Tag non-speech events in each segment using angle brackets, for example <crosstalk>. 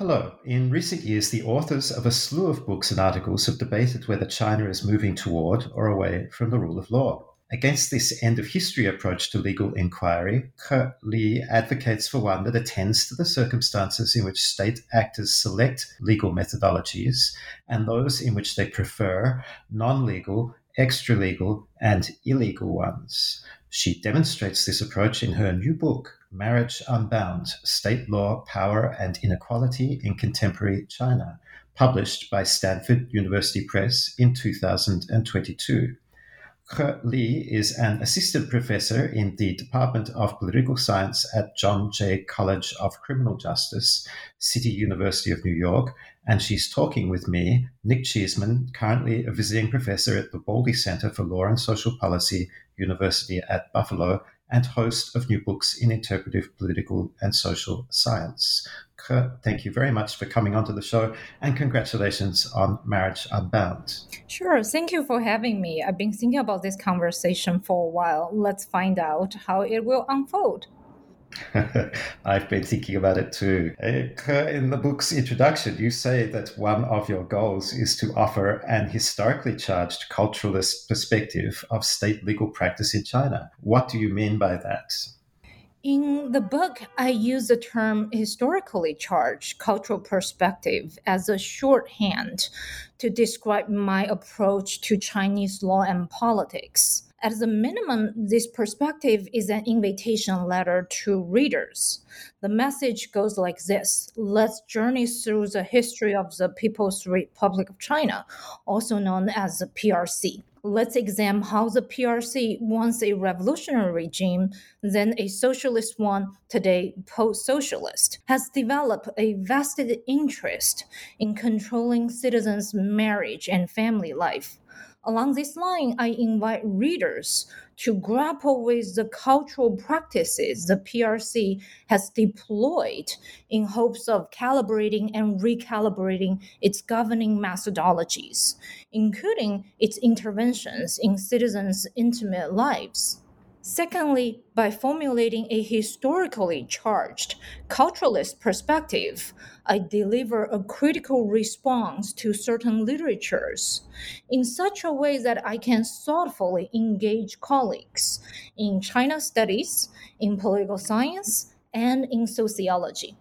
Hello. In recent years, the authors of a slew of books and articles have debated whether China is moving toward or away from the rule of law. Against this end of history approach to legal inquiry, Ke Li advocates for one that attends to the circumstances in which state actors select legal methodologies and those in which they prefer non legal, extra legal, and illegal ones. She demonstrates this approach in her new book, Marriage Unbound State Law, Power, and Inequality in Contemporary China, published by Stanford University Press in 2022. Ke Li is an assistant professor in the Department of Political Science at John Jay College of Criminal Justice, City University of New York, and she's talking with me, Nick Cheesman, currently a visiting professor at the Baldy Center for Law and Social Policy, University at Buffalo, and host of new books in interpretive political and social science. Ke, thank you very much for coming onto the show and congratulations on Marriage Unbound. Sure. Thank you for having me. I've been thinking about this conversation for a while. Let's find out how it will unfold. I've been thinking about it too. In the book's introduction, you say that one of your goals is to offer an historically charged culturalist perspective of state legal practice in China. What do you mean by that? In the book, I use the term historically charged cultural perspective as a shorthand to describe my approach to Chinese law and politics at the minimum, this perspective is an invitation letter to readers. The message goes like this Let's journey through the history of the People's Republic of China, also known as the PRC. Let's examine how the PRC, once a revolutionary regime, then a socialist one, today post socialist, has developed a vested interest in controlling citizens' marriage and family life Along this line, I invite readers to grapple with the cultural practices the PRC has deployed in hopes of calibrating and recalibrating its governing methodologies, including its interventions in citizens' intimate lives. Secondly, by formulating a historically charged culturalist perspective, I deliver a critical response to certain literatures in such a way that I can thoughtfully engage colleagues in China studies, in political science, and in sociology.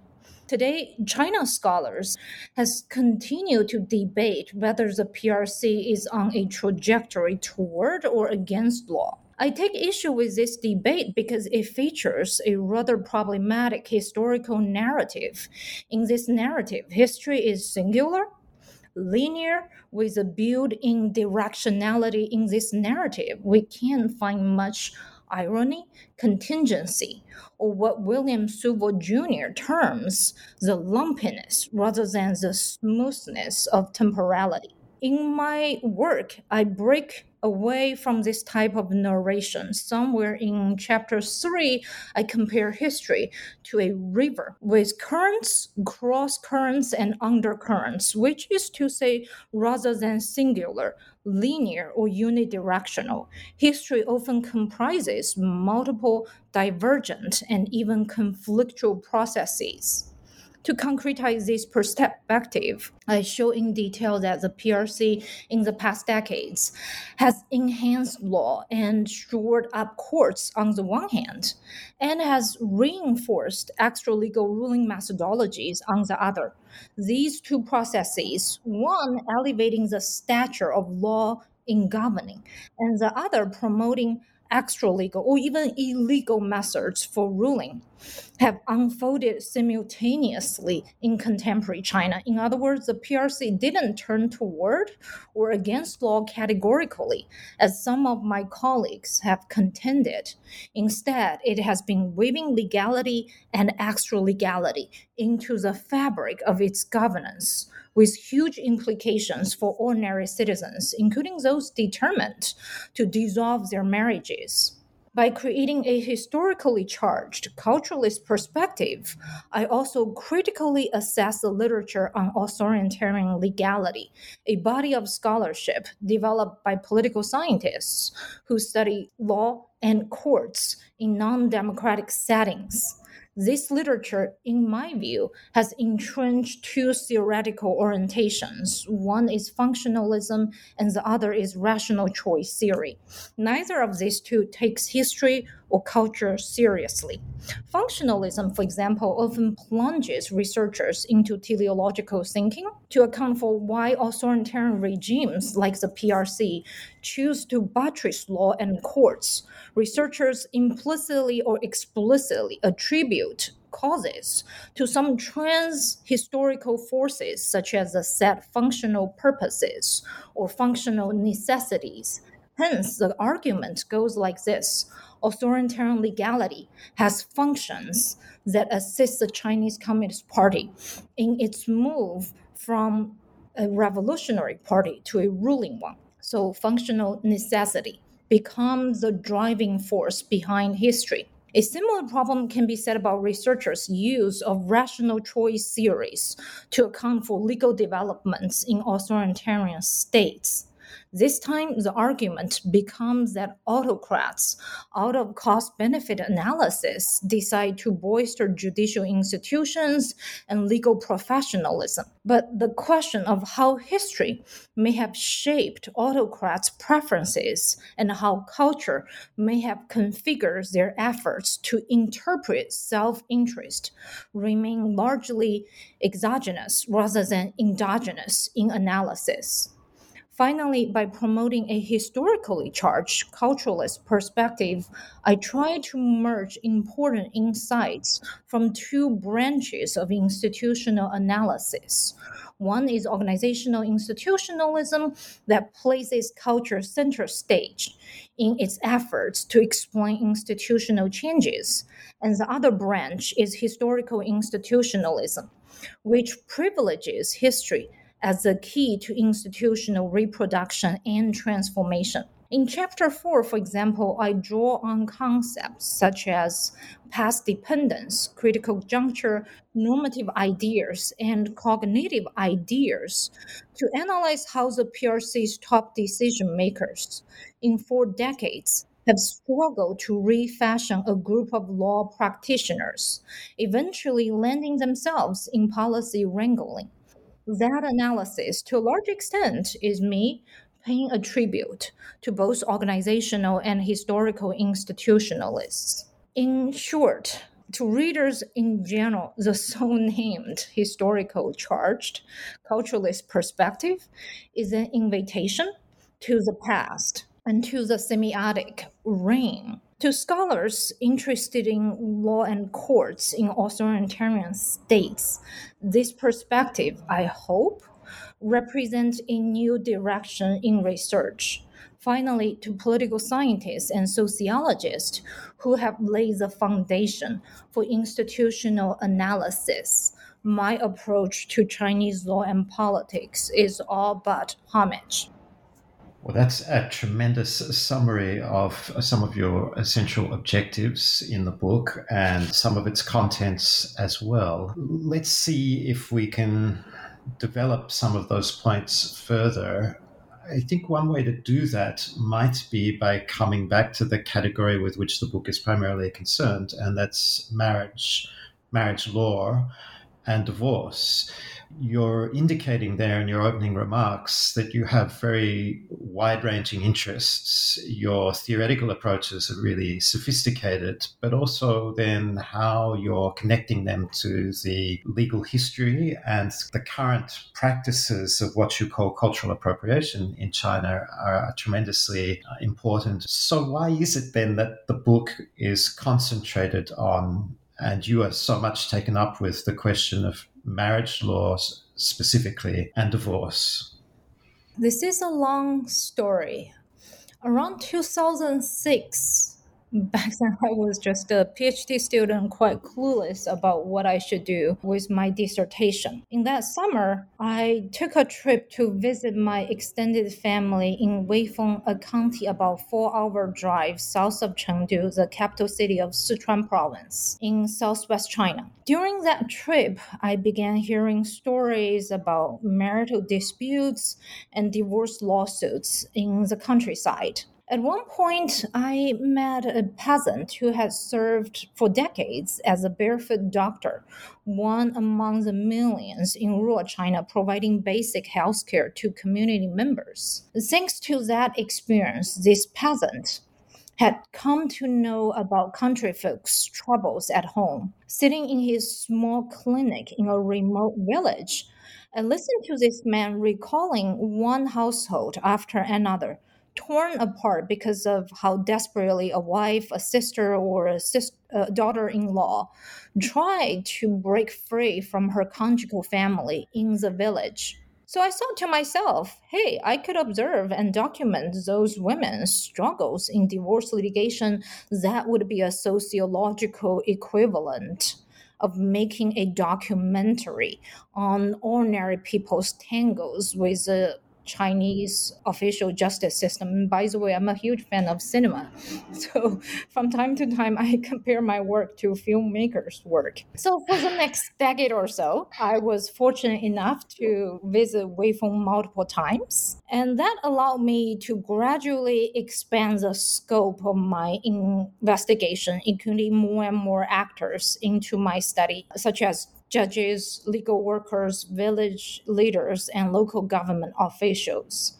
Today, China scholars has continued to debate whether the PRC is on a trajectory toward or against law. I take issue with this debate because it features a rather problematic historical narrative. In this narrative, history is singular, linear, with a built in directionality in this narrative. We can't find much irony, contingency, or what William Sewell Jr. terms the lumpiness rather than the smoothness of temporality. In my work, I break away from this type of narration. Somewhere in chapter three, I compare history to a river with currents, cross currents, and undercurrents, which is to say, rather than singular, linear, or unidirectional. History often comprises multiple divergent and even conflictual processes. To concretize this perspective, I show in detail that the PRC in the past decades has enhanced law and shored up courts on the one hand, and has reinforced extra legal ruling methodologies on the other. These two processes, one elevating the stature of law in governing, and the other promoting extra legal or even illegal methods for ruling have unfolded simultaneously in contemporary China. In other words, the PRC didn't turn toward or against law categorically, as some of my colleagues have contended. Instead, it has been weaving legality and extra legality into the fabric of its governance with huge implications for ordinary citizens, including those determined to dissolve their marriages. By creating a historically charged culturalist perspective, I also critically assess the literature on authoritarian legality, a body of scholarship developed by political scientists who study law and courts in non democratic settings. This literature, in my view, has entrenched two theoretical orientations. One is functionalism, and the other is rational choice theory. Neither of these two takes history or culture seriously. Functionalism, for example, often plunges researchers into teleological thinking to account for why authoritarian regimes like the PRC choose to buttress law and courts. Researchers implicitly or explicitly attribute causes to some trans historical forces, such as the set functional purposes or functional necessities. Hence, the argument goes like this authoritarian legality has functions that assist the Chinese Communist Party in its move from a revolutionary party to a ruling one. So, functional necessity becomes the driving force behind history. A similar problem can be said about researchers' use of rational choice theories to account for legal developments in authoritarian states. This time, the argument becomes that autocrats, out of cost benefit analysis, decide to bolster judicial institutions and legal professionalism. But the question of how history may have shaped autocrats' preferences and how culture may have configured their efforts to interpret self interest remain largely exogenous rather than endogenous in analysis. Finally, by promoting a historically charged culturalist perspective, I try to merge important insights from two branches of institutional analysis. One is organizational institutionalism that places culture center stage in its efforts to explain institutional changes. And the other branch is historical institutionalism, which privileges history as the key to institutional reproduction and transformation. In chapter 4, for example, I draw on concepts such as path dependence, critical juncture, normative ideas, and cognitive ideas to analyze how the PRC's top decision makers in four decades have struggled to refashion a group of law practitioners, eventually landing themselves in policy wrangling that analysis, to a large extent, is me paying a tribute to both organizational and historical institutionalists. In short, to readers in general, the so named historical charged culturalist perspective is an invitation to the past and to the semiotic reign to scholars interested in law and courts in authoritarian states, this perspective, I hope, represents a new direction in research. Finally, to political scientists and sociologists who have laid the foundation for institutional analysis, my approach to Chinese law and politics is all but homage. Well, that's a tremendous summary of some of your essential objectives in the book and some of its contents as well. Let's see if we can develop some of those points further. I think one way to do that might be by coming back to the category with which the book is primarily concerned, and that's marriage, marriage law. and divorce you're indicating there in your opening remarks that you have very wide ranging interests. Your theoretical approaches are really sophisticated, but also then how you're connecting them to the legal history and the current practices of what you call cultural appropriation in China are tremendously important. So, why is it then that the book is concentrated on and you are so much taken up with the question of marriage laws specifically and divorce? This is a long story. Around 2006, back then I was just a PhD student, quite clueless about what I should do with my dissertation. In that summer, I took a trip to visit my extended family in Weifeng, a county about four hour drive south of Chengdu, the capital city of Sichuan province in southwest China. During that trip, I began hearing stories about marital disputes and divorce lawsuits in the countryside. At one point, I met a peasant who had served for decades as a barefoot doctor, one among the millions in rural China providing basic health care to community members. Thanks to that experience, this peasant had come to know about country folks' troubles at home. Sitting in his small clinic in a remote village, I listened to this man recalling one household after another torn apart because of how desperately a wife, a sister, or a, sis- a daughter-in-law tried to break free from her conjugal family in the village. So I thought to myself, hey, I could observe and document those women's struggles in divorce litigation. That would be a sociological equivalent of making a documentary on ordinary people's tangles with a Chinese official justice system. And by the way, I'm a huge fan of cinema. <laughs> So from time to time, I <laughs> compare my work to filmmakers' work. So for the next decade or so, I was fortunate enough to visit Weifeng multiple times. And that allowed me to gradually expand the scope of my investigation, including more and more actors into my study, such as judges, legal workers, village leaders, and local government officials.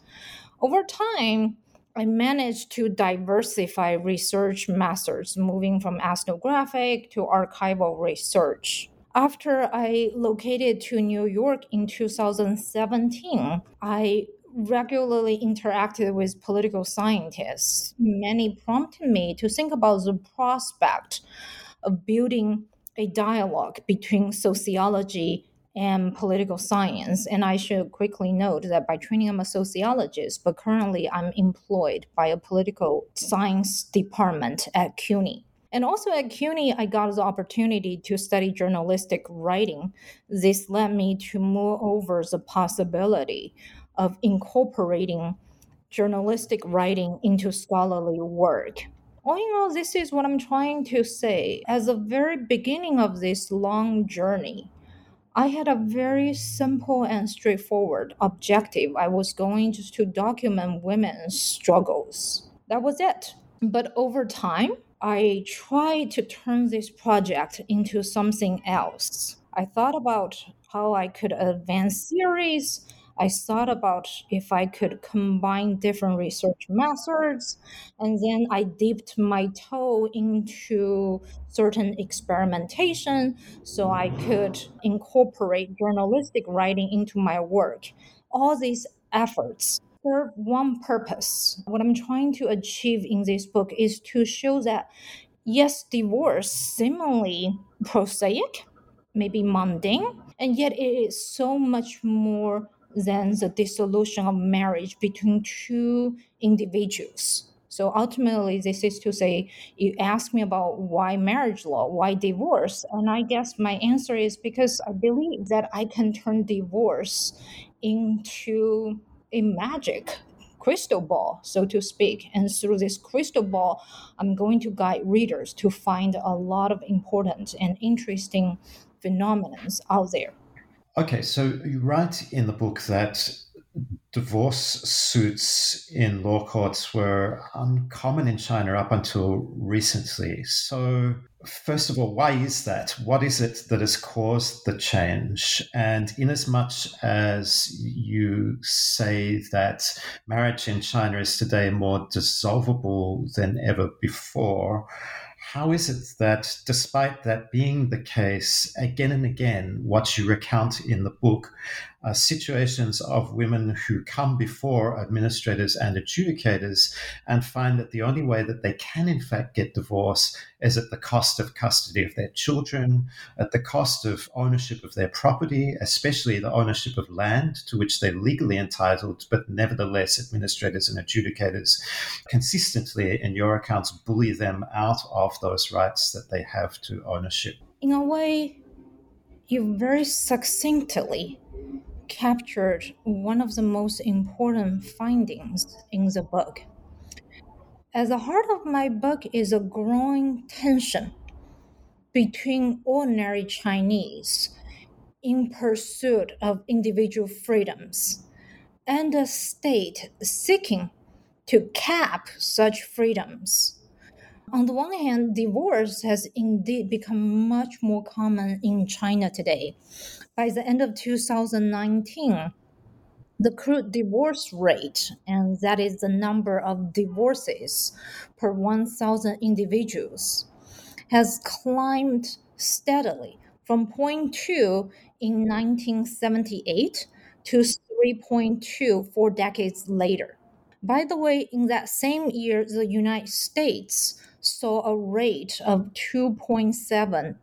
Over time, I managed to diversify research methods, moving from ethnographic to archival research. After I located to New York in 2017, I regularly interacted with political scientists. Many prompted me to think about the prospect of building a dialogue between sociology and political science. And I should quickly note that by training, I'm a sociologist, but currently I'm employed by a political science department at CUNY. And also at CUNY, I got the opportunity to study journalistic writing. This led me to move over the possibility of incorporating journalistic writing into scholarly work all in all, this is what I'm trying to say. As the very beginning of this long journey, I had a very simple and straightforward objective. I was going just to document women's struggles. That was it. But over time, I tried to turn this project into something else. I thought about how I could advance theories I thought about if I could combine different research methods, and then I dipped my toe into certain experimentation so I could incorporate journalistic writing into my work. All these efforts serve one purpose. What I'm trying to achieve in this book is to show that yes, divorce seemingly prosaic, maybe mundane, and yet it is so much more than the dissolution of marriage between two individuals. So ultimately, this is to say, you ask me about why marriage law, why divorce, and I guess my answer is because I believe that I can turn divorce into a magic crystal ball, so to speak. And through this crystal ball, I'm going to guide readers to find a lot of important and interesting phenomena out there. Okay, so you write in the book that divorce suits in law courts were uncommon in China up until recently. So, first of all, why is that? What is it that has caused the change? And in as much as you say that marriage in China is today more dissolvable than ever before, how is it that, despite that being the case, again and again, what you recount in the book are situations of women who come before administrators and adjudicators and find that the only way that they can, in fact, get divorce is at the cost of custody of their children, at the cost of ownership of their property, especially the ownership of land to which they're legally entitled, but nevertheless, administrators and adjudicators consistently, in your accounts, bully them out of those rights that they have to ownership. In a way, you very succinctly captured one of the most important findings in the book. At the heart of my book is a growing tension between ordinary Chinese in pursuit of individual freedoms and a state seeking to cap such freedoms on the one hand, divorce has indeed become much more common in China today. By the end of 2019, the crude divorce rate, and that is the number of divorces per 1,000 individuals, has climbed steadily from 0.2 in 1978 to 3.2 four decades later. By the way, in that same year, the United States saw a rate of 2.7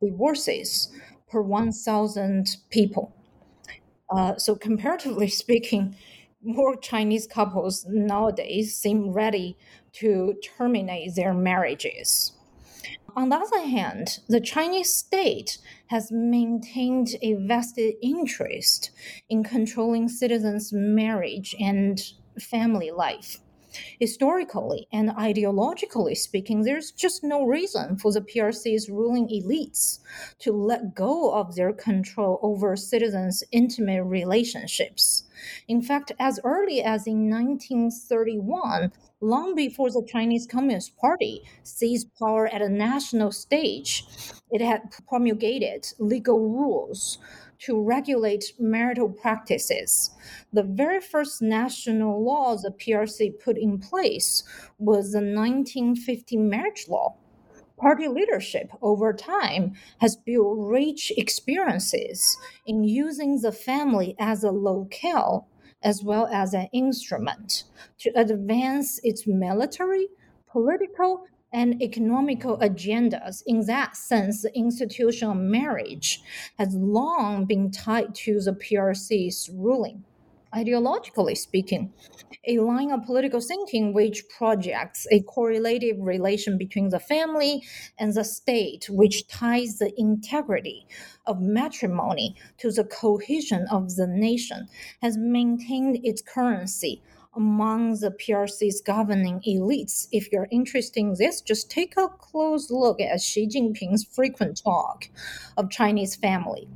divorces per 1,000 people. Uh, so, comparatively <laughs> speaking, more Chinese couples nowadays seem ready to terminate their marriages. On the other hand, the Chinese state has maintained a vested interest in controlling citizens' marriage and family life. Historically and ideologically speaking, there's just no reason for the PRC's ruling elites to let go of their control over citizens' intimate relationships. In fact, as early as in 1931, long before the Chinese Communist Party seized power at a national stage, it had promulgated legal rules to regulate marital practices. The very first national law the PRC put in place was the 1950 marriage law. Party leadership over time has built rich experiences in using the family as a locale as well as an instrument to advance its military, political, and economical agendas. In that sense, the institution of marriage has long been tied to the PRC's ruling. Ideologically speaking, a line of political thinking which projects a correlative relation between the family and the state, which ties the integrity of matrimony to the cohesion of the nation, has maintained its currency among the PRC's governing elites. If you're interested in this, just take a close look at Xi Jinping's frequent talk of Chinese family.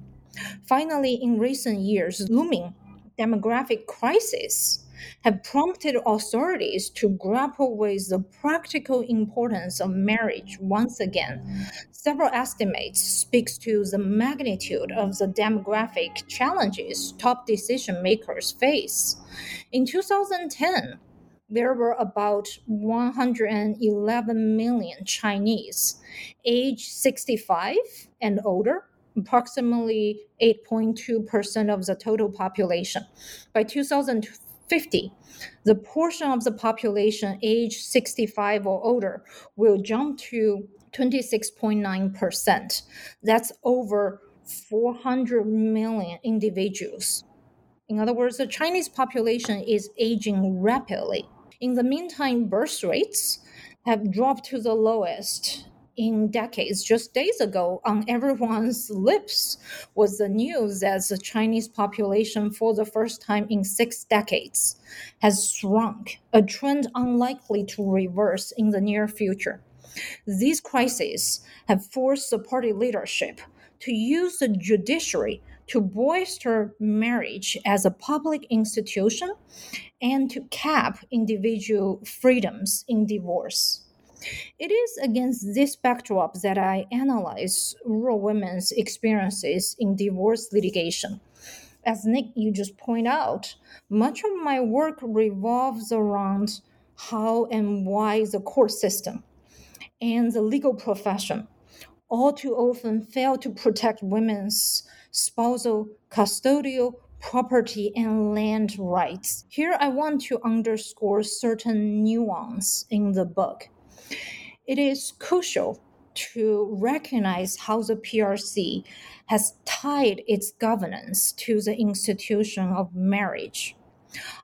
Finally, in recent years, looming demographic crisis have prompted authorities to grapple with the practical importance of marriage once again. Several estimates speaks to the magnitude of the demographic challenges top decision makers face. In 2010, there were about 111 million Chinese age 65 and older approximately 8.2% of the total population. By 2050, the portion of the population age 65 or older will jump to 26.9%. That's over 400 million individuals. In other words, the Chinese population is aging rapidly. In the meantime, birth rates have dropped to the lowest in decades. Just days ago, on everyone's lips was the news that the Chinese population, for the first time in six decades, has shrunk, a trend unlikely to reverse in the near future. These crises have forced the party leadership to use the judiciary to bolster marriage as a public institution and to cap individual freedoms in divorce. It is against this backdrop that I analyze rural women's experiences in divorce litigation. As Nick, you just point out, much of my work revolves around how and why the court system and the legal profession all too often fail to protect women's spousal, custodial, property, and land rights. Here, I want to underscore certain nuance in the book. It is crucial to recognize how the PRC has tied its governance to the institution of marriage.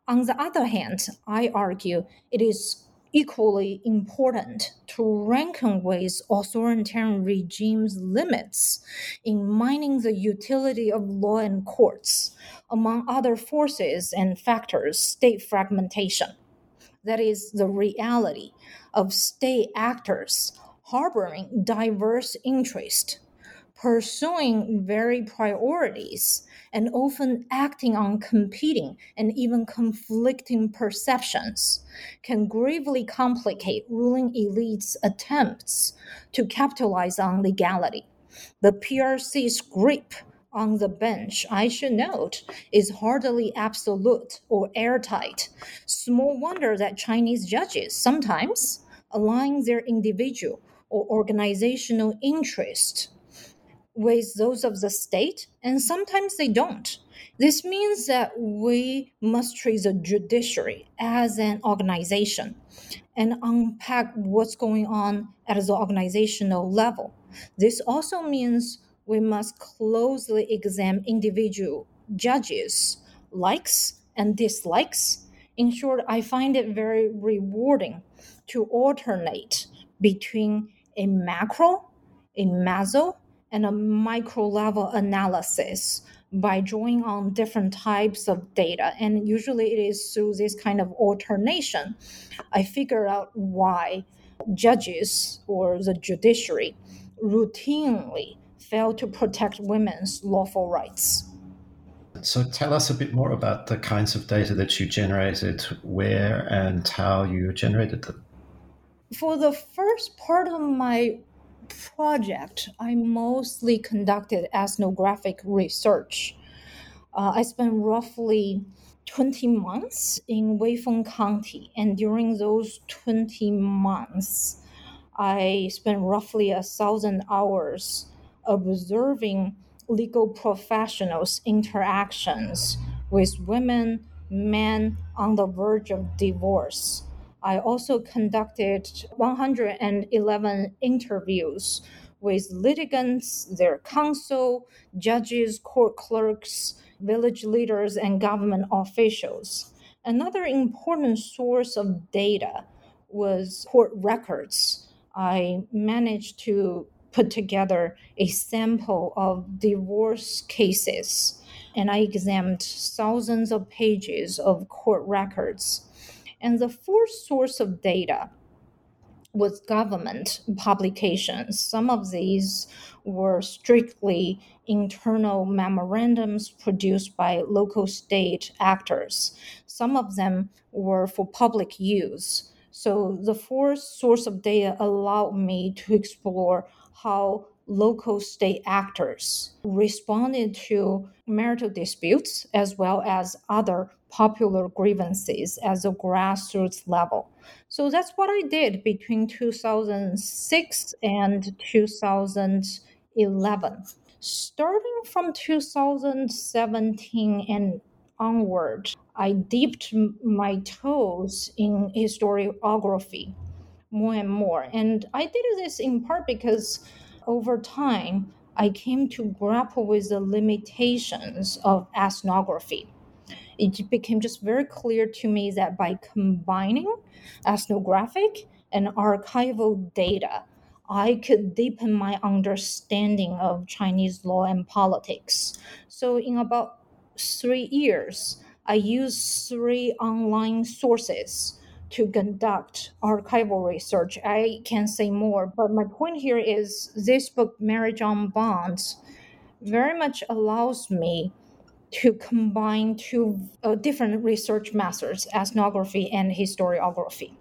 On the other hand, I argue it is equally important mm. to reckon with authoritarian regimes' limits in mining the utility of law and courts, among other forces and factors, state fragmentation. That is the reality of state actors harboring diverse interests pursuing varied priorities and often acting on competing and even conflicting perceptions can gravely complicate ruling elites' attempts to capitalize on legality. The PRC's grip on the bench, I should note, is hardly absolute or airtight. Small wonder that Chinese judges sometimes align their individual or organizational interest with those of the state, and sometimes they don't. This means that we must treat the judiciary as an organization and unpack what's going on at the organizational level. This also means we must closely examine individual judges' likes and dislikes. In short, I find it very rewarding to alternate between a macro, a meso, and a micro level analysis by drawing on different types of data. And usually it is through this kind of alternation, I figure out why judges or the judiciary routinely fail to protect women's lawful rights. So tell us a bit more about the kinds of data that you generated, where and how you generated them. For the first part of my project, I mostly conducted ethnographic research. Uh, I spent roughly 20 months in Weifeng County, and during those 20 months, I spent roughly a thousand hours observing legal professionals' interactions with women, men on the verge of divorce I also conducted 111 interviews with litigants, their counsel, judges, court clerks, village leaders, and government officials. Another important source of data was court records. I managed to put together a sample of divorce cases and I examined thousands of pages of court records and the fourth source of data was government publications. Some of these were strictly internal memorandums produced by local state actors. Some of them were for public use. So the fourth source of data allowed me to explore how local state actors responded to marital disputes as well as other popular grievances at the grassroots level. So that's what I did between 2006 and 2011. Starting from 2017 and onward, I dipped my toes in historiography more and more. And I did this in part because over time, I came to grapple with the limitations of ethnography. It became just very clear to me that by combining ethnographic and archival data, I could deepen my understanding of Chinese law and politics. So, in about three years, I used three online sources to conduct archival research. I can say more, but my point here is this book, Marriage Unbound, very much allows me to combine two uh, different research methods, ethnography and historiography.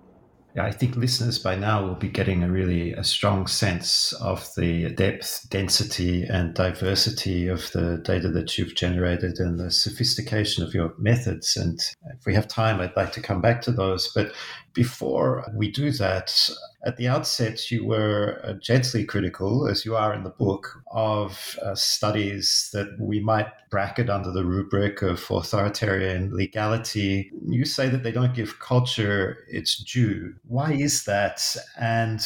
I think listeners by now will be getting a really a strong sense of the depth, density, and diversity of the data that you've generated and the sophistication of your methods. And if we have time, I'd like to come back to those. But before we do that, at the outset, you were uh, gently critical, as you are in the book, of uh, studies that we might bracket under the rubric of authoritarian legality. You say that they don't give culture its due. Why is that? And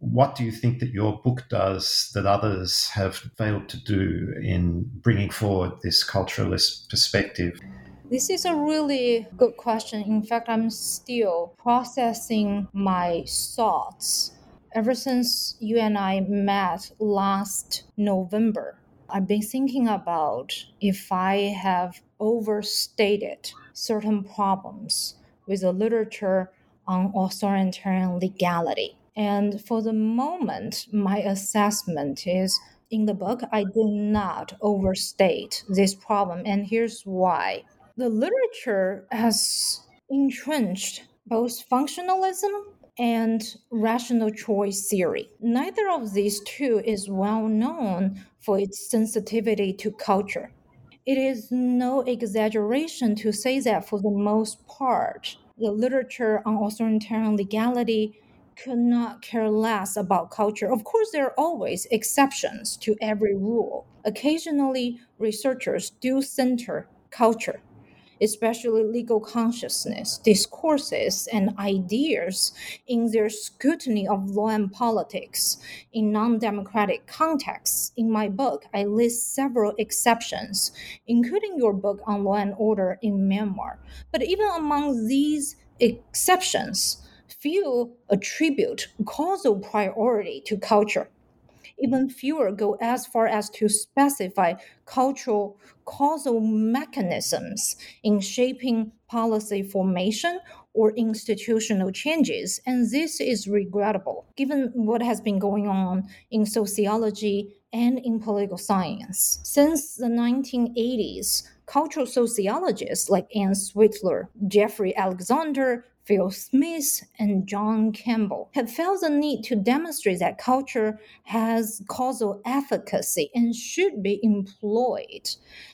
what do you think that your book does that others have failed to do in bringing forward this culturalist perspective? This is a really good question. In fact, I'm still processing my thoughts ever since you and I met last November. I've been thinking about if I have overstated certain problems with the literature on authoritarian legality. And for the moment, my assessment is in the book, I did not overstate this problem. And here's why the literature has entrenched both functionalism and rational choice theory. Neither of these two is well known for its sensitivity to culture. It is no exaggeration to say that for the most part, the literature on authoritarian legality could not care less about culture. Of course, there are always exceptions to every rule. Occasionally, researchers do center culture especially legal consciousness, discourses, and ideas in their scrutiny of law and politics in non democratic contexts. In my book, I list several exceptions, including your book on law and order in Myanmar. But even among these exceptions, few attribute causal priority to culture even fewer go as far as to specify cultural causal mechanisms in shaping policy formation or institutional changes. And this is regrettable given what has been going on in sociology and in political science. Since the 1980s, cultural sociologists like Ann Swidler, Jeffrey Alexander, Phil Smith and John Campbell have felt the need to demonstrate that culture has causal efficacy and should be employed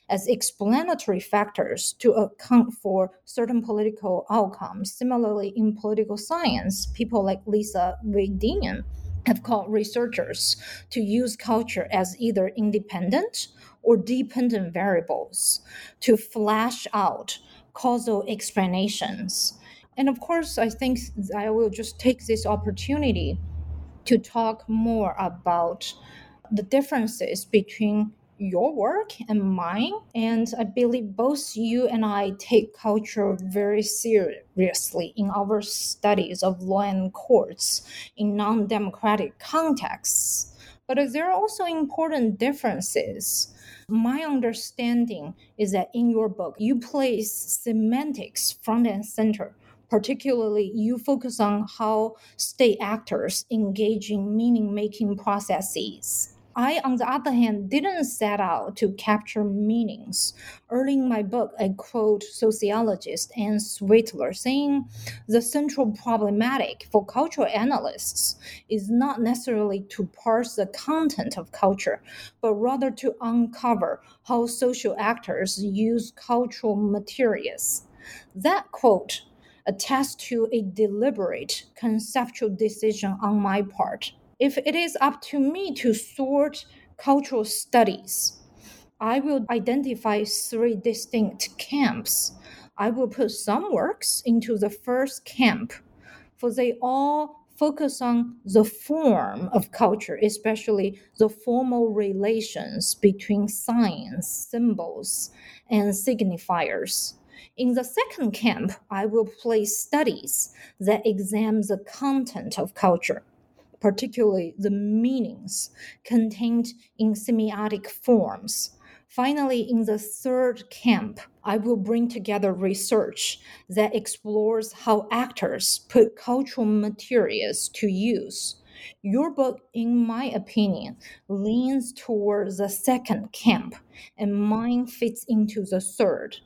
as explanatory factors to account for certain political outcomes. Similarly, in political science, people like Lisa Wedeen have called researchers to use culture as either independent or dependent variables to flash out causal explanations and of course, I think I will just take this opportunity to talk more about the differences between your work and mine. And I believe both you and I take culture very seriously in our studies of law and courts in non democratic contexts. But there are also important differences. My understanding is that in your book, you place semantics front and center particularly you focus on how state actors engage in meaning making processes. I, on the other hand, didn't set out to capture meanings. Early in my book, I quote sociologist Ann Swidler saying the central problematic for cultural analysts is not necessarily to parse the content of culture, but rather to uncover how social actors use cultural materials. That quote attest to a deliberate conceptual decision on my part. If it is up to me to sort cultural studies, I will identify three distinct camps. I will put some works into the first camp, for they all focus on the form of culture, especially the formal relations between signs, symbols, and signifiers. In the second camp, I will place studies that examine the content of culture, particularly the meanings contained in semiotic forms. Finally, in the third camp, I will bring together research that explores how actors put cultural materials to use Your book, in my opinion, leans towards the second camp, and mine fits into the third.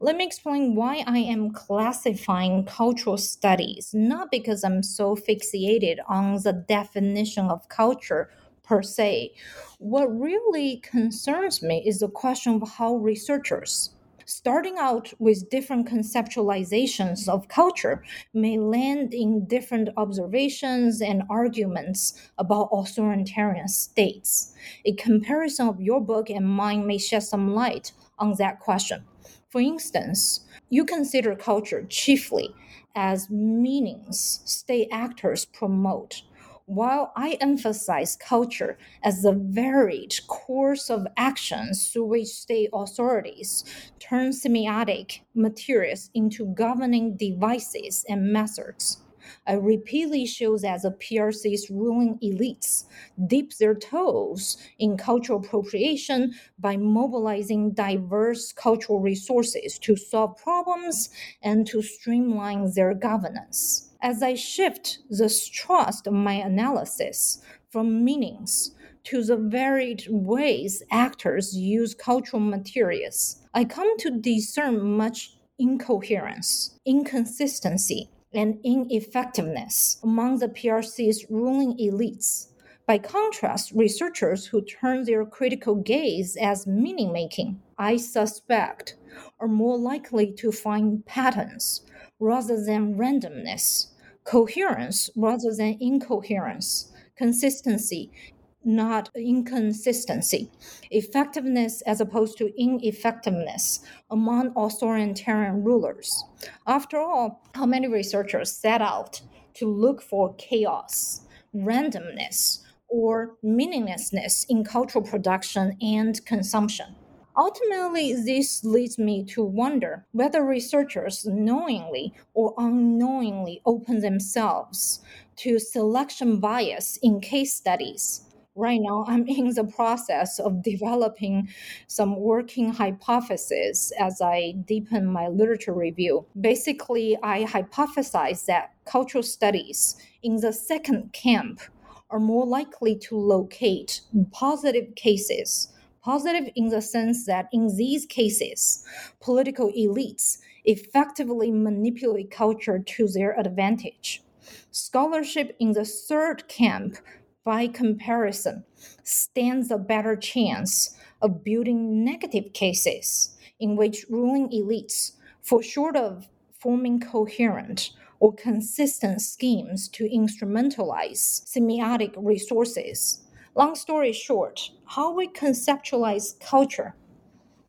Let me explain why I am classifying cultural studies, not because I'm so fixated on the definition of culture per se. What really concerns me is the question of how researchers, starting out with different conceptualizations of culture may land in different observations and arguments about authoritarian states. A comparison of your book and mine may shed some light on that question. For instance, you consider culture chiefly as meanings state actors promote while I emphasize culture as the varied course of actions through which state authorities turn semiotic materials into governing devices and methods. I repeatedly show that the PRC's ruling elites dip their toes in cultural appropriation by mobilizing diverse cultural resources to solve problems and to streamline their governance. As I shift the thrust of my analysis from meanings to the varied ways actors use cultural materials, I come to discern much incoherence, inconsistency, and ineffectiveness among the PRC's ruling elites. By contrast, researchers who turn their critical gaze as meaning making, I suspect, are more likely to find patterns rather than randomness, coherence rather than incoherence, consistency, not inconsistency, effectiveness as opposed to ineffectiveness among authoritarian rulers. After all, how many researchers set out to look for chaos, randomness, or meaninglessness in cultural production and consumption? Ultimately, this leads me to wonder whether researchers knowingly or unknowingly open themselves to selection bias in case studies. Right now, I'm in the process of developing some working hypotheses as I deepen my literature review. Basically, I hypothesize that cultural studies in the second camp are more likely to locate positive cases positive in the sense that in these cases, political elites effectively manipulate culture to their advantage. Scholarship in the third camp, by comparison, stands a better chance of building negative cases in which ruling elites, for short of forming coherent or consistent schemes to instrumentalize semiotic resources, Long story short, how we conceptualize culture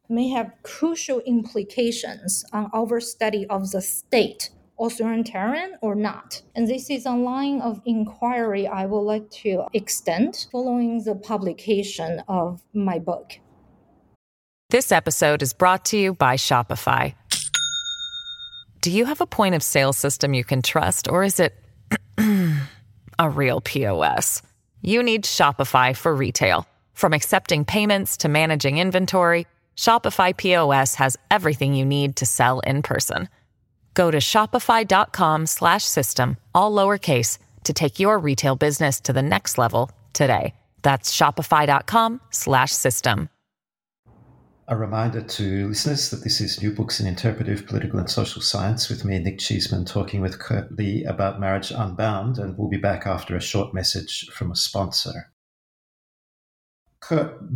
may have crucial implications on our study of the state, authoritarian or not. And this is a line of inquiry I would like to extend following the publication of my book. This episode is brought to you by Shopify. Do you have a point of sale system you can trust, or is it <clears throat> a real POS? you need Shopify for retail. From accepting payments to managing inventory, Shopify POS has everything you need to sell in person. Go to shopify.com slash system, all lowercase to take your retail business to the next level today. That's shopify.com slash system. A reminder to listeners that this is New Books in Interpretive Political and Social Science with me, Nick Cheesman, talking with Ke Li about Marriage Unbound, and we'll be back after a short message from a sponsor.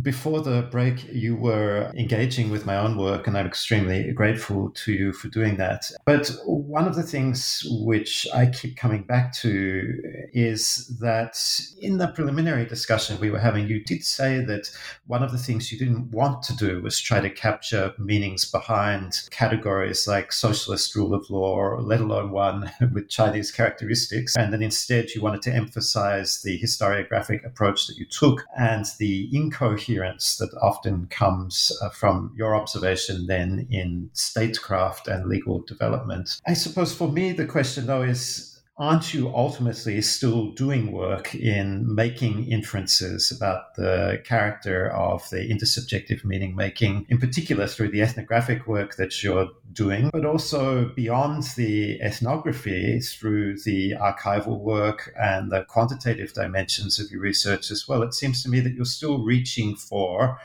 Before the break, you were engaging with my own work, and I'm extremely grateful to you for doing that. But one of the things which I keep coming back to is that in the preliminary discussion we were having, you did say that one of the things you didn't want to do was try to capture meanings behind categories like socialist rule of law, let alone one <laughs> with Chinese characteristics, and that instead you wanted to emphasize the historiographic approach that you took and the incoherence that often comes uh, from your observation then in statecraft and legal development. I suppose for me, the question though is aren't you ultimately still doing work in making inferences about the character of the intersubjective meaning making, in particular through the ethnographic work that you're doing, but also beyond the ethnography through the archival work and the quantitative dimensions of your research as well? It seems to me that you're still reaching for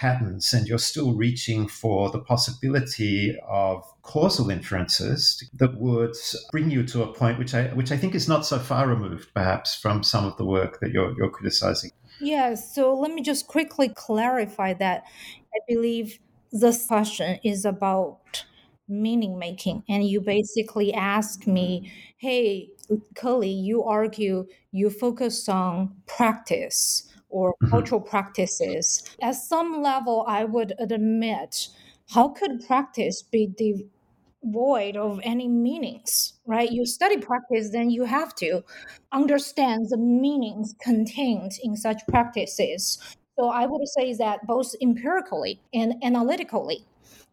patterns and you're still reaching for the possibility of causal inferences that would bring you to a point which I which I think is not so far removed perhaps from some of the work that you're you're criticizing. Yeah, so let me just quickly clarify that I believe this question is about meaning making and you basically ask me, "Hey, Ke Li, you argue you focus on practice or mm-hmm. cultural practices. At some level, I would admit, how could practice be devoid of any meanings, right? You study practice, then you have to understand the meanings contained in such practices. So I would say that both empirically and analytically,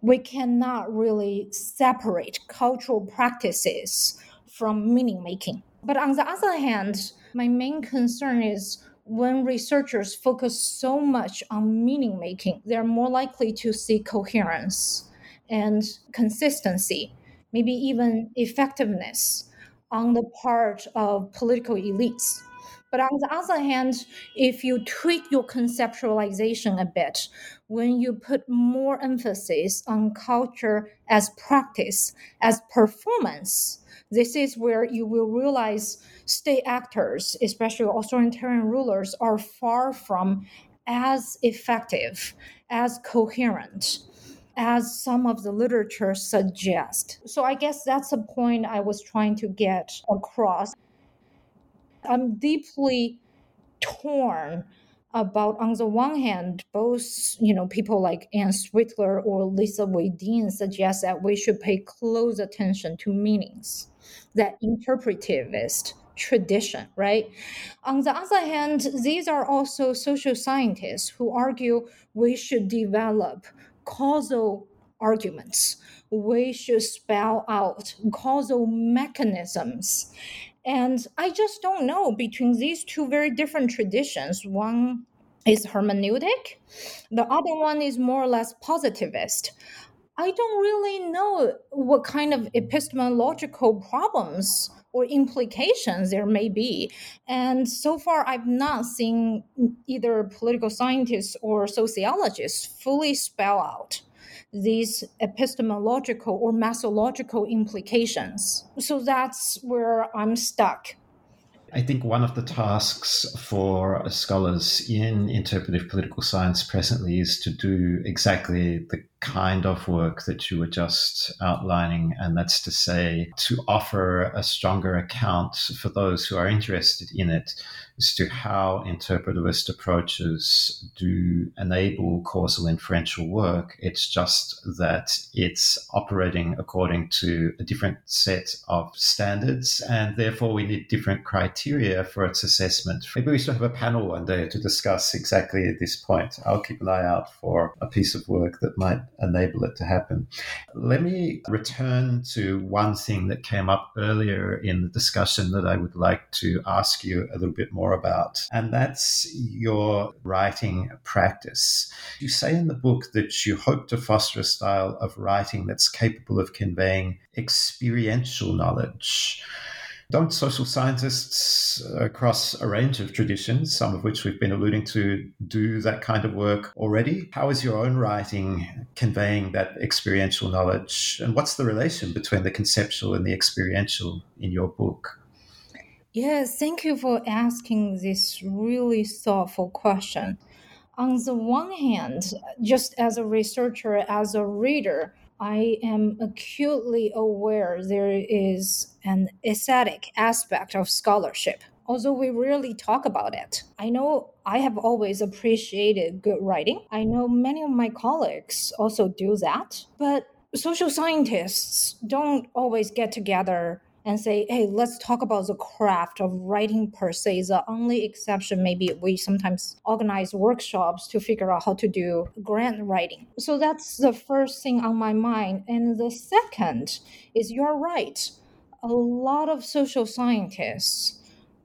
we cannot really separate cultural practices from meaning making. But on the other hand, my main concern is when researchers focus so much on meaning making, they're more likely to see coherence and consistency, maybe even effectiveness on the part of political elites. But on the other hand, if you tweak your conceptualization a bit, when you put more emphasis on culture as practice, as performance, this is where you will realize state actors, especially authoritarian rulers, are far from as effective, as coherent as some of the literature suggest. So I guess that's the point I was trying to get across. I'm deeply torn about on the one hand both you know people like Ann Swidler or Lisa Wedeen suggest that we should pay close attention to meanings that interpretivist tradition right? On the other hand these are also social scientists who argue we should develop causal arguments. We should spell out causal mechanisms and I just don't know between these two very different traditions. One is hermeneutic, the other one is more or less positivist. I don't really know what kind of epistemological problems or implications there may be. And so far, I've not seen either political scientists or sociologists fully spell out these epistemological or methodological implications. So that's where I'm stuck. I think one of the tasks for scholars in interpretive political science presently is to do exactly the kind of work that you were just outlining, and that's to say, to offer a stronger account for those who are interested in it as to how interpretivist approaches do enable causal inferential work. It's just that it's operating according to a different set of standards, and therefore we need different criteria for its assessment. Maybe we should have a panel one day to discuss exactly this point. I'll keep an eye out for a piece of work that might enable it to happen. Let me return to one thing that came up earlier in the discussion that I would like to ask you a little bit more about, and that's your writing practice. You say in the book that you hope to foster a style of writing that's capable of conveying experiential knowledge. Don't social scientists uh, across a range of traditions, some of which we've been alluding to, do that kind of work already? How is your own writing conveying that experiential knowledge? And what's the relation between the conceptual and the experiential in your book? Yes, thank you for asking this really thoughtful question. On the one hand, just as a researcher, as a reader, I am acutely aware there is an aesthetic aspect of scholarship, although we rarely talk about it. I know I have always appreciated good writing. I know many of my colleagues also do that, but social scientists don't always get together and say, hey, let's talk about the craft of writing per se. The only exception, maybe we sometimes organize workshops to figure out how to do grant writing. So that's the first thing on my mind. And the second is you're right. a lot of social scientists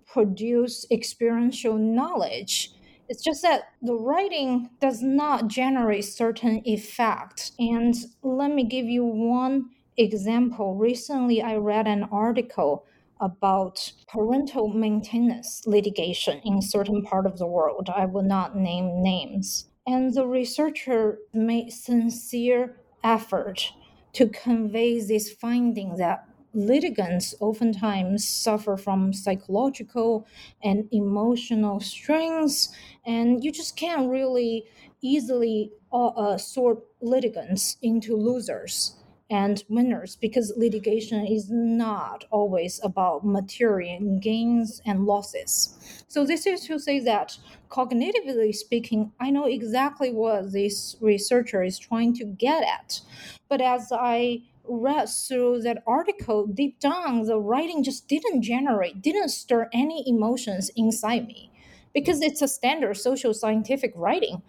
produce experiential knowledge. It's just that the writing does not generate certain effects. And let me give you one example. Recently, I read an article about parental maintenance litigation in certain part of the world. I will not name names. And the researcher made sincere effort to convey this finding that litigants oftentimes suffer from psychological and emotional strains, and you just can't really easily uh, uh, sort litigants into losers and winners because litigation is not always about material gains and losses. So, this is to say that cognitively speaking, I know exactly what this researcher is trying to get at. But as I read through that article, deep down, the writing just didn't generate, didn't stir any emotions inside me because it's a standard social scientific writing.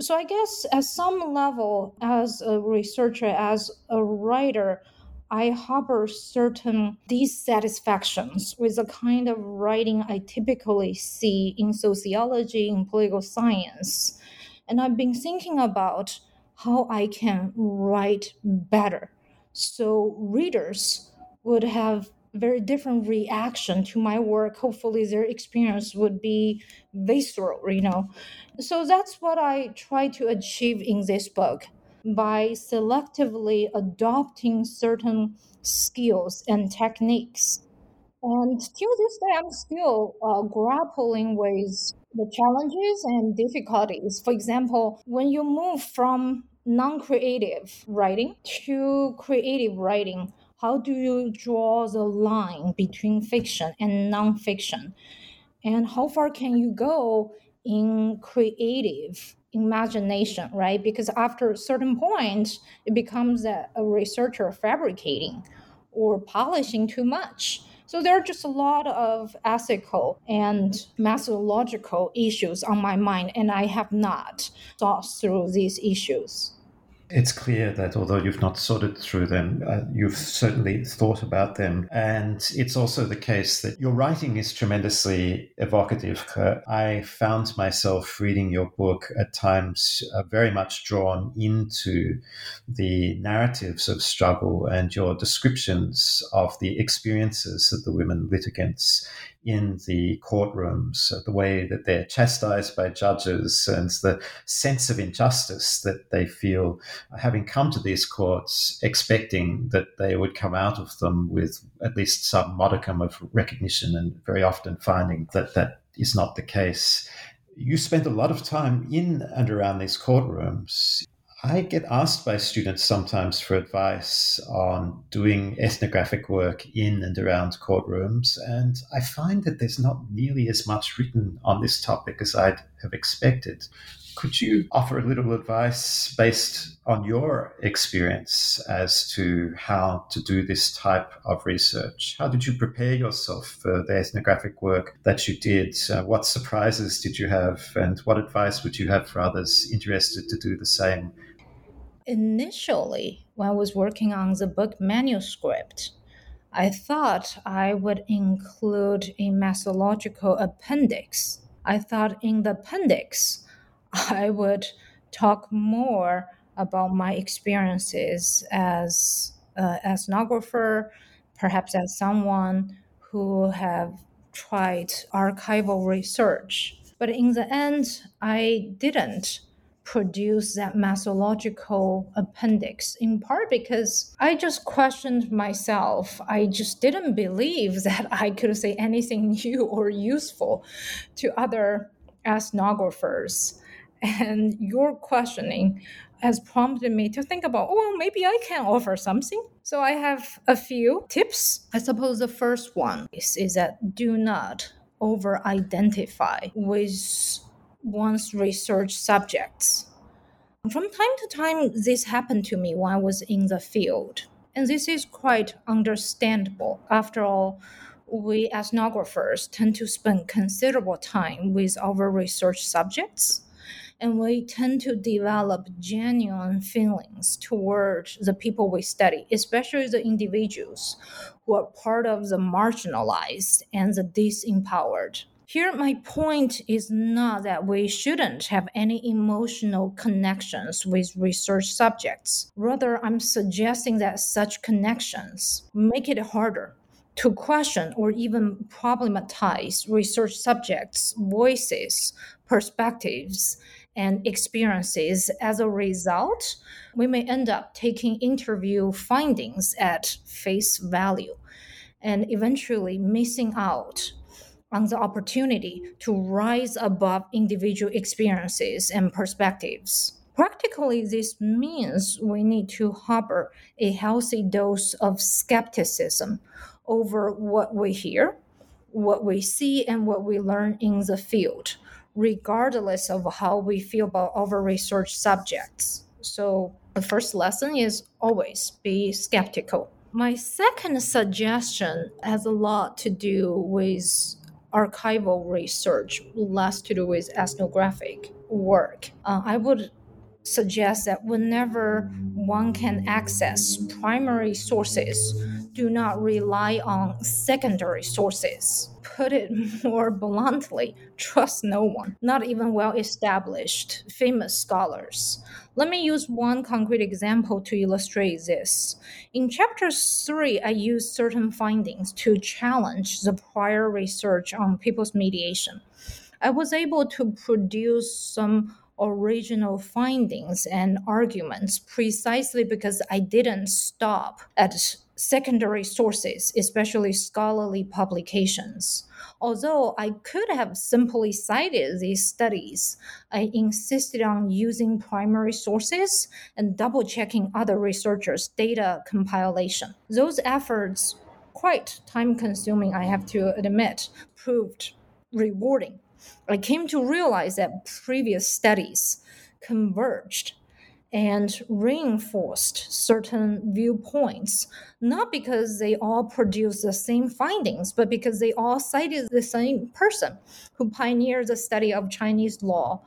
So I guess at some level, as a researcher, as a writer, I harbor certain dissatisfactions with the kind of writing I typically see in sociology and political science. And I've been thinking about how I can write better so readers would have very different reaction to my work. Hopefully their experience would be visceral you know? So that's what i try to achieve in this book by selectively adopting certain skills and techniques. And till this day i'm still uh, grappling with the challenges and difficulties. For example when you move from non-creative writing to creative writing how do you draw the line between fiction and nonfiction? And how far can you go in creative imagination, right? Because after a certain point, it becomes a, a researcher fabricating or polishing too much. So there are just a lot of ethical and methodological issues on my mind, and I have not thought through these issues. It's clear that although you've not sorted through them, uh, you've certainly thought about them. And it's also the case that your writing is tremendously evocative. Uh, I found myself reading your book at times uh, very much drawn into the narratives of struggle and your descriptions of the experiences of the women litigants in the courtrooms, the way that they're chastised by judges, and the sense of injustice that they feel having come to these courts, expecting that they would come out of them with at least some modicum of recognition, and very often finding that that is not the case. You spend a lot of time in and around these courtrooms. I get asked by students sometimes for advice on doing ethnographic work in and around courtrooms, and I find that there's not nearly as much written on this topic as I'd have expected. Could you offer a little advice based on your experience as to how to do this type of research? How did you prepare yourself for the ethnographic work that you did? Uh, what surprises did you have, and what advice would you have for others interested to do the same? Initially, when I was working on the book manuscript, I thought I would include a methodological appendix. I thought in the appendix, <laughs> I would talk more about my experiences as an ethnographer, perhaps as someone who have tried archival research. But in the end, I didn't produce that methodological appendix, in part because I just questioned myself. I just didn't believe <laughs> that I could say anything <laughs> new or useful to other ethnographers. And your questioning has prompted me to think about, oh, well, maybe I can offer something. So I have a few tips. I suppose the first one is, is that do not over identify with one's research subjects. From time to time, this happened to me when I was in the field. And this is quite understandable. After all, we ethnographers tend to spend considerable time with our research subjects. and we tend to develop genuine feelings toward the people we study, especially the individuals who are part of the marginalized and the disempowered. Here, my point is not that we shouldn't have any emotional connections with research subjects. Rather, I'm suggesting that such connections make it harder to question or even problematize research subjects' voices, perspectives, and experiences. As a result, we may end up taking interview findings at face value and eventually missing out on the opportunity to rise above individual experiences and perspectives. Practically, this means we need to harbor a healthy dose of skepticism over what we hear, what we see, and what we learn in the field, regardless of how we feel about our research subjects. So, the first lesson is always be skeptical. My second suggestion has a lot to do with archival research, less to do with ethnographic work. Uh, I would suggest that whenever one can access primary sources, do not rely on secondary sources. Put it <laughs> more bluntly, trust no one, not even well established, famous scholars. Let me use one concrete example to illustrate this. In chapter 3, I use certain findings to challenge the prior research on people's mediation. I was able to produce some original findings and arguments precisely because I didn't stop at secondary sources, especially scholarly publications. Although I could have simply cited these studies, I insisted on using primary sources and double checking other researchers' data compilation. Those efforts, quite time consuming, I have to admit, proved rewarding. I came to realize that previous studies converged and reinforced certain viewpoints, not because they all produced the same findings, but because they all cited the same person who pioneered the study of Chinese law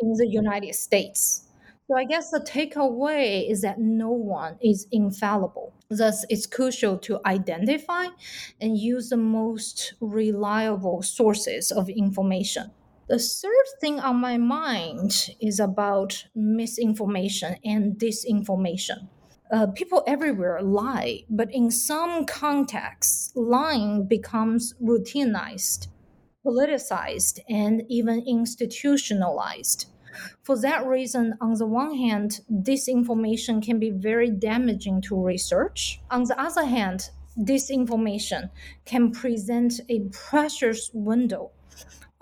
in the United States. So I guess the takeaway is that no one is infallible. Thus, it's crucial to identify and use the most reliable sources of information. The third thing on my mind is about misinformation and disinformation. Uh, people everywhere lie, but in some contexts, lying becomes routinized, politicized, and even institutionalized. For that reason, on the one hand, disinformation can be very damaging to research. On the other hand, disinformation can present a precious window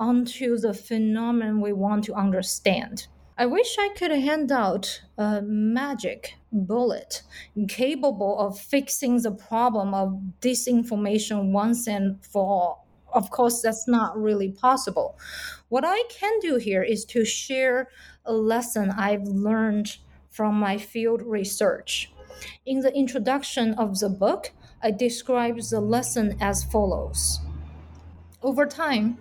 onto the phenomenon we want to understand. I wish I could hand out a magic bullet capable of fixing the problem of disinformation once and for all. Of course, that's not really possible. What I can do here is to share a lesson I've learned from my field research. In the introduction of the book, I describe the lesson as follows. Over time,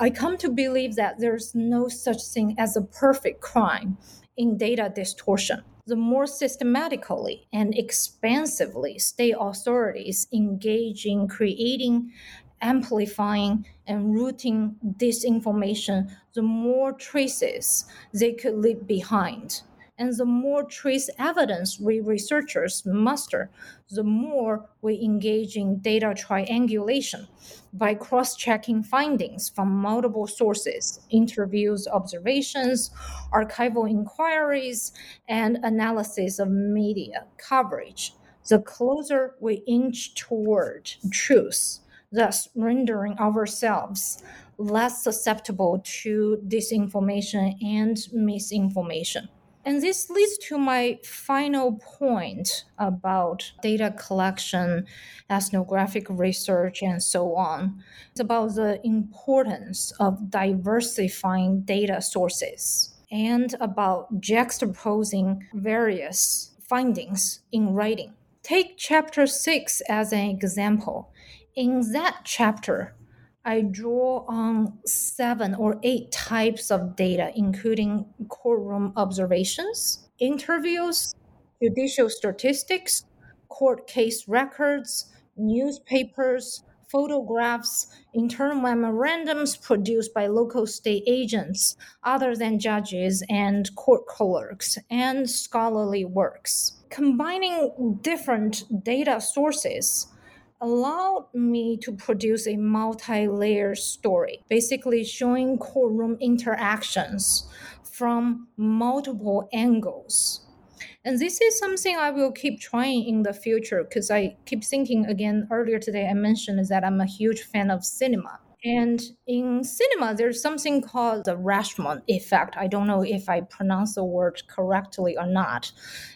I come to believe that there's no such thing as a perfect crime in data distortion. The more systematically and expansively state authorities engage in creating, amplifying, and routing disinformation, the more traces they could leave behind. And the more trace evidence we researchers muster, the more we engage in data triangulation by cross checking findings from multiple sources, interviews, observations, archival inquiries, and analysis of media coverage. The closer we inch toward truth, thus rendering ourselves less susceptible to disinformation and misinformation. And this leads to my final point about data collection, ethnographic research, and so on. It's about the importance of diversifying data sources and about juxtaposing various findings in writing. Take chapter six as an example. In that chapter, I draw on seven or eight types of data, including courtroom observations, interviews, judicial statistics, court case records, newspapers, photographs, internal memorandums produced by local state agents other than judges and court clerks, and scholarly works. Combining different data sources allowed me to produce a multi-layer story, basically showing courtroom interactions from multiple angles and this is something I will keep trying in the future because I keep thinking again earlier today I mentioned that I'm a huge fan of cinema. And in cinema, there's something called the Rashomon effect. I don't know if I pronounce the word correctly or not.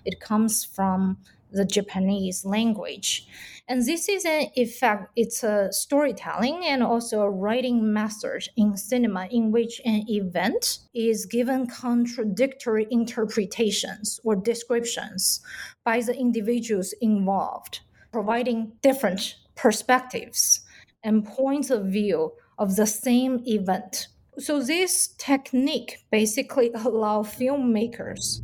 It comes from the Japanese language. And this is an effect, it's a storytelling and also a writing method in cinema in which an event is given contradictory interpretations or descriptions by the individuals involved, providing different perspectives and points of view of the same event. So this technique basically <laughs> allow filmmakers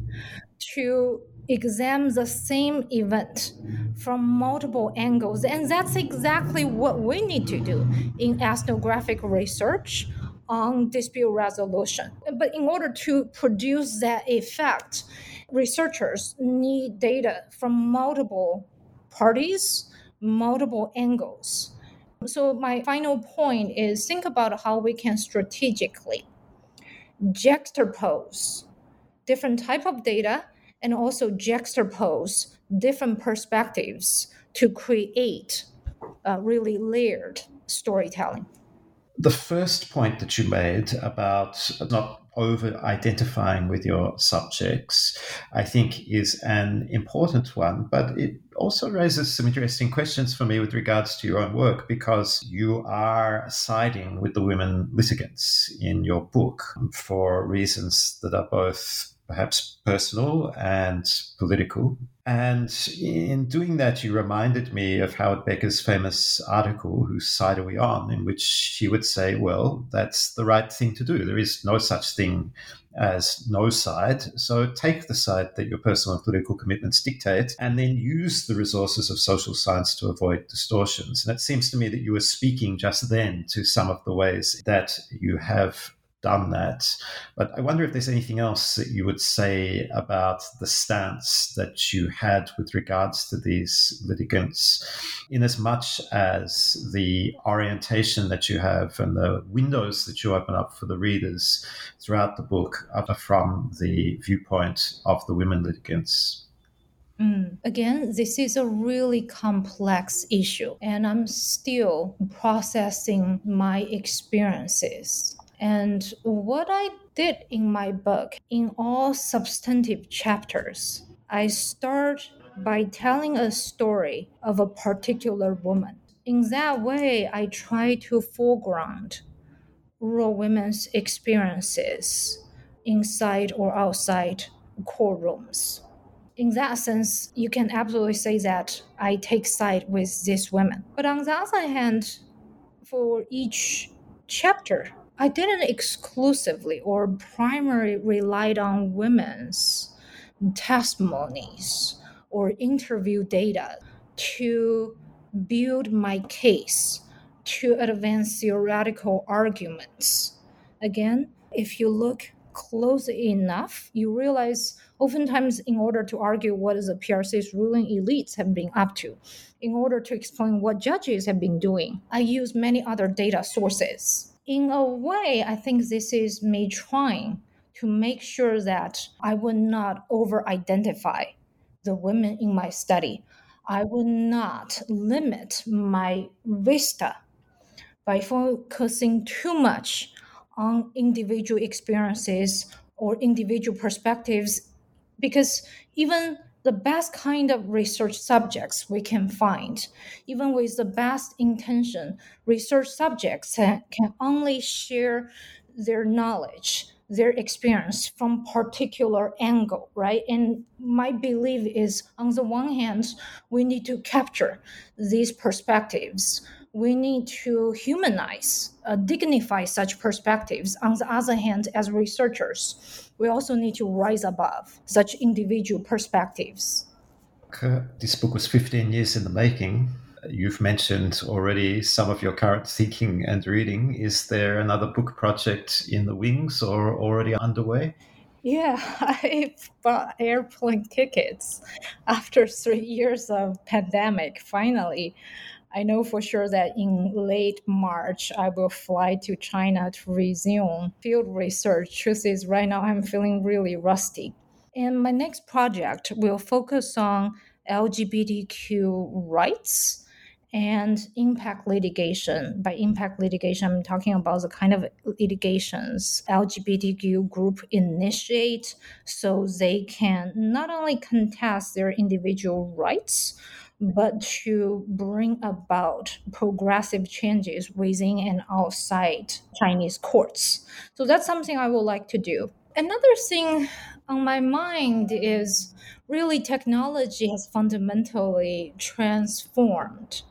to examine the same event from multiple angles. And that's exactly what we need to do in ethnographic research on dispute resolution. But in order to produce that effect, researchers need data from multiple parties, multiple angles. So my final point is think about how we can strategically juxtapose different type of data and also juxtapose different perspectives to create really layered storytelling. The first point that you made about not over identifying with your subjects, I think, is an important one, but it also raises some interesting questions for me with regards to your own work because you are siding with the women litigants in your book for reasons that are both perhaps personal and political. And in doing that, you reminded me of Howard Becker's famous article, Whose Side Are We On? in which she would say, well, that's the right thing to do. There is no such thing as no side. So take the side that your personal and political commitments dictate and then use the resources of social science to avoid distortions. And it seems to me that you were speaking just then to some of the ways that you have done that. But I wonder if there's anything else that you would say about the stance that you had with regards to these litigants, in as much as the orientation that you have and the windows that you open up for the readers throughout the book are from the viewpoint of the women litigants. Mm. Again, this is a really complex issue, and I'm still processing my experiences. And what I did in my book, in all substantive chapters, I start by telling a story of a particular woman. In that way, I try to foreground rural women's experiences inside or outside courtrooms. In that sense, you can absolutely say that I take side with these women. But on the other hand, for each chapter, I didn't exclusively or primarily relied on women's testimonies or interview data to build my case to advance theoretical arguments. Again, if you look closely enough, you realize oftentimes in order to argue what is the PRC's ruling elites have been up to, in order to explain what judges have been doing, I use many other data sources in a way, I think this is me trying to make sure that I would not over identify the women in my study. I would not limit my vista by focusing too much on individual experiences or individual perspectives because even the best kind of research subjects we can find. Even with the best intention, research subjects can only share their knowledge, their experience from particular angle, right? And my belief is on the one hand, we need to capture these perspectives we need to humanize, uh, dignify such perspectives. On the other hand, as researchers, we also need to rise above such individual perspectives. This book was 15 years in the making. You've mentioned already some of your current thinking and reading. Is there another book project in the wings or already underway? Yeah, <laughs> I bought airplane tickets after three years of pandemic. Finally, I know for sure that in late March, I will fly to China to resume field research. Truth is, right now I'm feeling really rusty. And my next project will focus on LGBTQ rights and impact litigation. By impact litigation, I'm talking about the kind of litigations LGBTQ group initiate so they can not only contest their individual rights, but to bring about progressive changes within and outside Chinese courts. So that's something I would like to do. Another thing on my mind is really technology has fundamentally transformed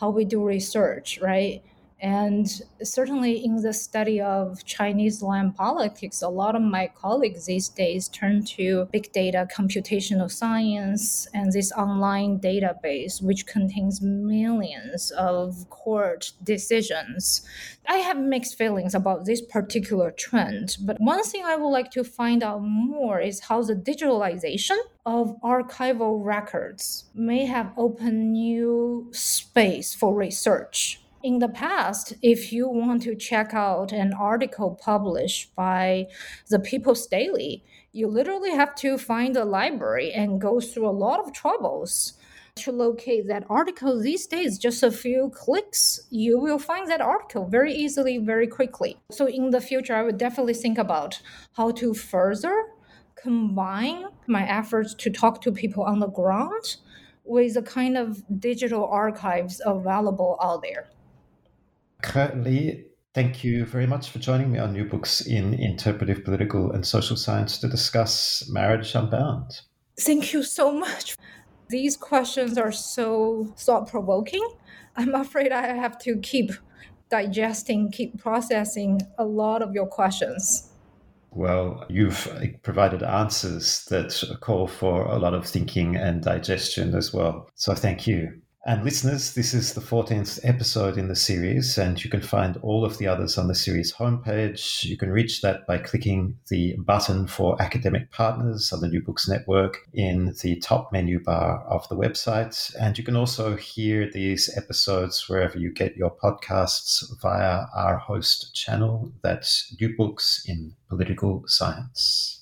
how we do research, right? And certainly in the study of Chinese land politics, a lot of my colleagues these days turn to big data, computational science, and this online database, which contains millions of court decisions. I have mixed feelings about this particular trend, but one thing I would like to find out more is how the digitalization of archival records may have opened new space for research in the past, if you want to check out an article published by the People's Daily, you literally have to find a library and go through a lot of troubles to locate that article. These days just a few clicks you will find that article very easily very quickly. So in the future i would definitely think about how to further combine my efforts to talk to people on the ground with the kind of digital archives available out there Currently, thank you very much for joining me on New Books in Interpretive Political and Social Science to discuss Marriage Unbound. Thank you so much. These questions are so thought provoking. I'm afraid I have to keep digesting, keep processing a lot of your questions. Well, you've provided answers that call for a lot of thinking and digestion as well. So thank you. And listeners, this is the 14th episode in the series, and you can find all of the others on the series homepage. You can reach that by clicking the button for academic partners on the New Books Network in the top menu bar of the website. And you can also hear these episodes wherever you get your podcasts via our host channel, that's New Books in Political Science.